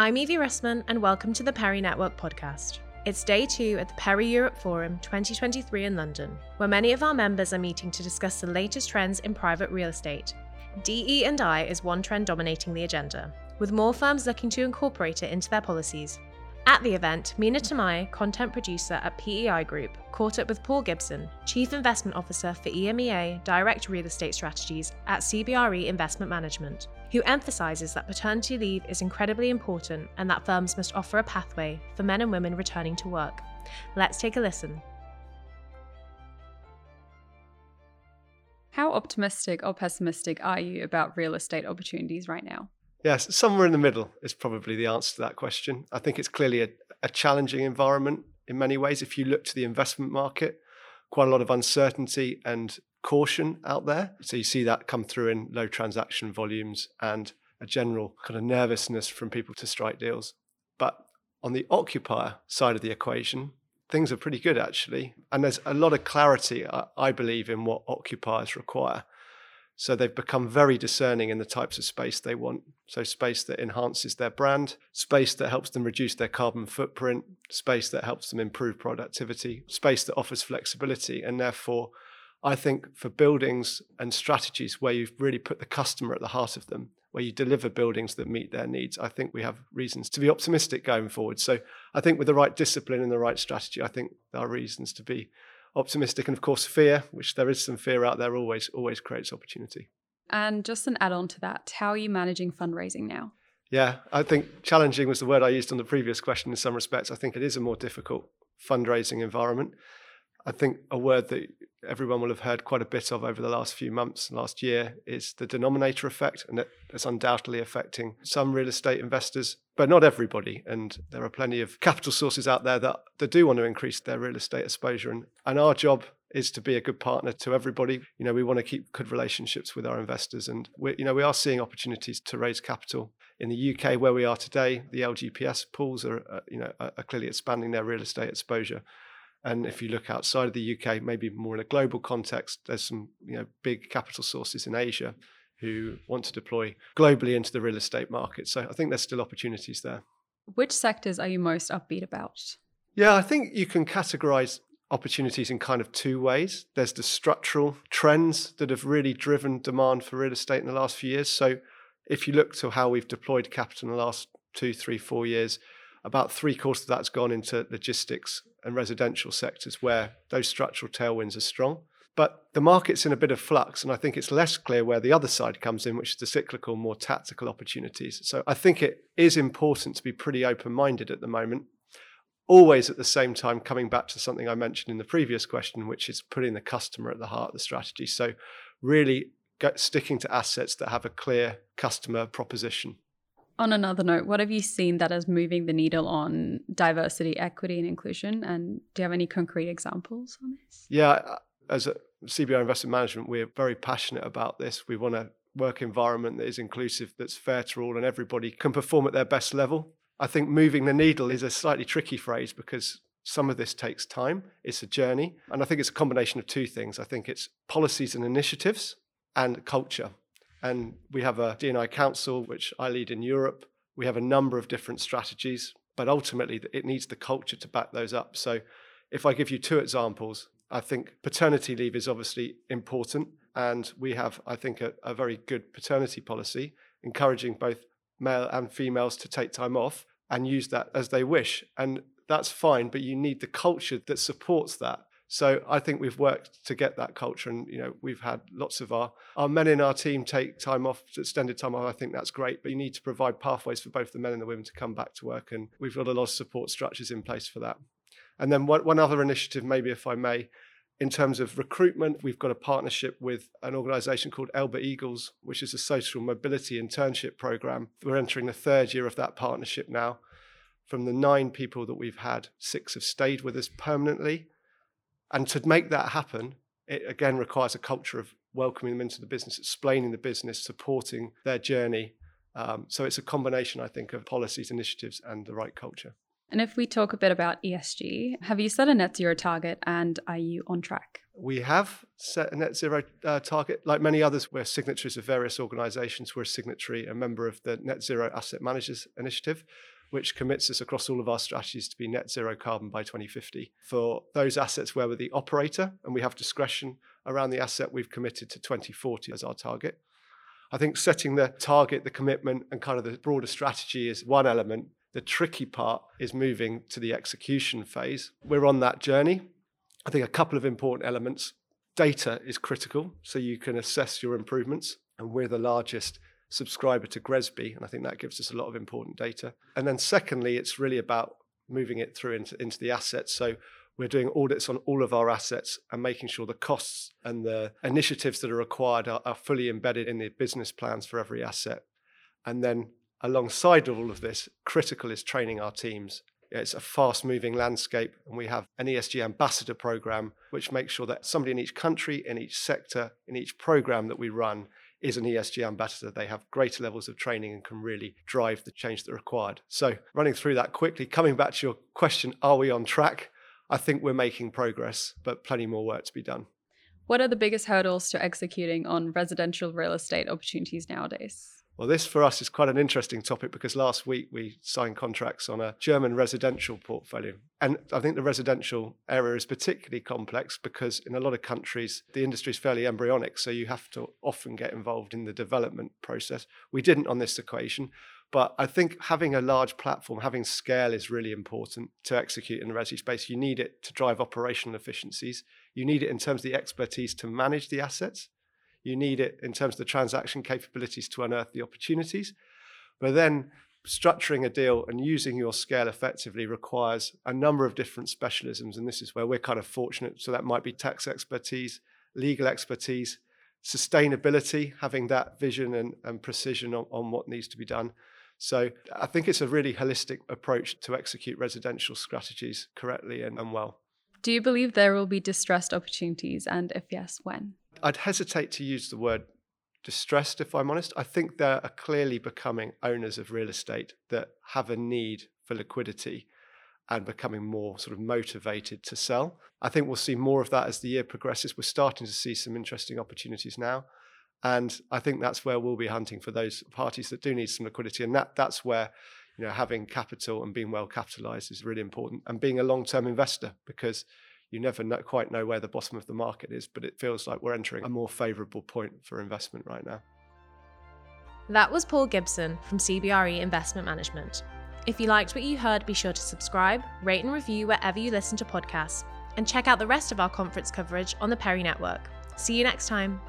I'm Evie Russman, and welcome to the PERE Network podcast. It's day two at the PERE Europe Forum 2023 in London, where many of our members are meeting to discuss the latest trends in private real estate. DE and I is one trend dominating the agenda, with more firms looking to incorporate it into their policies. At the event, Mina Tümay, content producer at PEI Group, caught up with Paul Gibson, Chief Investment Officer for EMEA Direct Real Estate Strategies at CBRE Investment Management, who emphasises that paternity leave is incredibly important and that firms must offer a pathway for men and women returning to work. Let's take a listen. How optimistic or pessimistic are you about real estate opportunities right now? Yes, somewhere in the middle is probably the answer to that question. I think it's clearly a, a, challenging environment in many ways. If you look to the investment market, quite a lot of uncertainty and caution out there. So you see that come through in low transaction volumes and a general kind of nervousness from people to strike deals. But on the occupier side of the equation, things are pretty good actually. And there's a lot of clarity, I believe, in what occupiers require. So they've become very discerning in the types of space they want. So, space that enhances their brand, space that helps them reduce their carbon footprint, space that helps them improve productivity, space that offers flexibility. And therefore, I think for buildings and strategies where you've really put the customer at the heart of them, where you deliver buildings that meet their needs, I think we have reasons to be optimistic going forward. So, I think with the right discipline and the right strategy, I think there are reasons to be optimistic. And of course, fear, which there is some fear out there, always always creates opportunity. And just an add on to that, how are you managing fundraising now? Yeah, I think challenging was the word I used on the previous question in some respects. I think it is a more difficult fundraising environment. I think a word that everyone will have heard quite a bit of over the last few months, last year, is the denominator effect, and it's undoubtedly affecting some real estate investors, but not everybody. And there are plenty of capital sources out there that, that do want to increase their real estate exposure. And, and our job is to be a good partner to everybody. You know, we want to keep good relationships with our investors, and we, you know, we are seeing opportunities to raise capital in the UK where we are today. The LGPS pools are, uh, you know, are clearly expanding their real estate exposure. And if you look outside of the UK, maybe more in a global context, there's some you know big capital sources in Asia who want to deploy globally into the real estate market. So I think there's still opportunities there. Which sectors are you most upbeat about? Yeah, I think you can categorize opportunities in kind of two ways. There's the structural trends that have really driven demand for real estate in the last few years. So if you look to how we've deployed capital in the last two, three, four years, about three quarters of that's gone into logistics and residential sectors where those structural tailwinds are strong. But the market's in a bit of flux, and I think it's less clear where the other side comes in, which is the cyclical, more tactical opportunities. So I think it is important to be pretty open minded at the moment. Always at the same time, coming back to something I mentioned in the previous question, which is putting the customer at the heart of the strategy. So, really sticking to assets that have a clear customer proposition on another note, what have you seen that is moving the needle on diversity, equity, and inclusion? And do you have any concrete examples on this? Yeah, uh, as a CBRE Investment Management, we're very passionate about this. We want a work environment that is inclusive, that's fair to all, and everybody can perform at their best level. I think moving the needle is a slightly tricky phrase because some of this takes time. It's a journey. And I think it's a combination of two things. I think it's policies and initiatives and culture. And we have a D&I council, which I lead in Europe. We have a number of different strategies, but ultimately it needs the culture to back those up. So if I give you two examples, I think paternity leave is obviously important. And we have, I think, a, a very good paternity policy, encouraging both male and females to take time off and use that as they wish. And that's fine, but you need the culture that supports that. So I think we've worked to get that culture, and you know we've had lots of our our men in our team take time off, extended time off. I think that's great, but you need to provide pathways for both the men and the women to come back to work, and we've got a lot of support structures in place for that. And then one, one other initiative, maybe if I may, in terms of recruitment, we've got a partnership with an organization called Elba Eagles, which is a social mobility internship program. We're entering the third year of that partnership now. From the nine people that we've had, six have stayed with us permanently. And to make that happen, it again requires a culture of welcoming them into the business, explaining the business, supporting their journey. Um, so it's a combination, I think, of policies, initiatives, and the right culture. And if we talk a bit about ESG, have you set a net zero target and are you on track? We have set a net zero uh, target. Like many others, we're signatories of various organisations. We're a signatory, a member of the Net Zero Asset Managers Initiative, which commits us across all of our strategies to be net zero carbon by 2050. For those assets where we're the operator and we have discretion around the asset, we've committed to 2040 as our target. I think setting the target, the commitment, and kind of the broader strategy is one element. The tricky part is moving to the execution phase. We're on that journey. I think a couple of important elements. Data is critical, so you can assess your improvements. And we're the largest subscriber to GRESB. and I think that gives us a lot of important data. And then, secondly, it's really about moving it through into, into the assets. So we're doing audits on all of our assets and making sure the costs and the initiatives that are required are, are fully embedded in the business plans for every asset. And then, alongside all of this, critical is training our teams it's a fast moving landscape, and we have an ESG ambassador program, which makes sure that somebody in each country, in each sector, in each program that we run is an ESG ambassador. They have greater levels of training and can really drive the change that's required. So, running through that quickly, coming back to your question, are we on track? I think we're making progress, but plenty more work to be done. What are the biggest hurdles to executing on residential real estate opportunities nowadays? Well, this for us is quite an interesting topic because last week we signed contracts on a German residential portfolio. And I think the residential area is particularly complex because in a lot of countries, the industry is fairly embryonic. So you have to often get involved in the development process. We didn't on this equation. But I think having a large platform, having scale is really important to execute in the resi space. You need it to drive operational efficiencies. You need it in terms of the expertise to manage the assets. You need it in terms of the transaction capabilities to unearth the opportunities. But then structuring a deal and using your scale effectively requires a number of different specialisms. And this is where we're kind of fortunate. So that might be tax expertise, legal expertise, sustainability, having that vision and, and precision on, on what needs to be done. So I think it's a really holistic approach to execute residential strategies correctly and, and well. Do you believe there will be distressed opportunities? And if yes, when? I'd hesitate to use the word distressed, if I'm honest. I think there are clearly becoming owners of real estate that have a need for liquidity and becoming more sort of motivated to sell. I think we'll see more of that as the year progresses. We're starting to see some interesting opportunities now. And I think that's where we'll be hunting for those parties that do need some liquidity. And that that's where you know having capital and being well capitalized is really important and being a long-term investor because you never know, quite know where the bottom of the market is, but it feels like we're entering a more favourable point for investment right now. That was Paul Gibson from CBRE Investment Management. If you liked what you heard, be sure to subscribe, rate, and review wherever you listen to podcasts, and check out the rest of our conference coverage on the PERE Network. See you next time.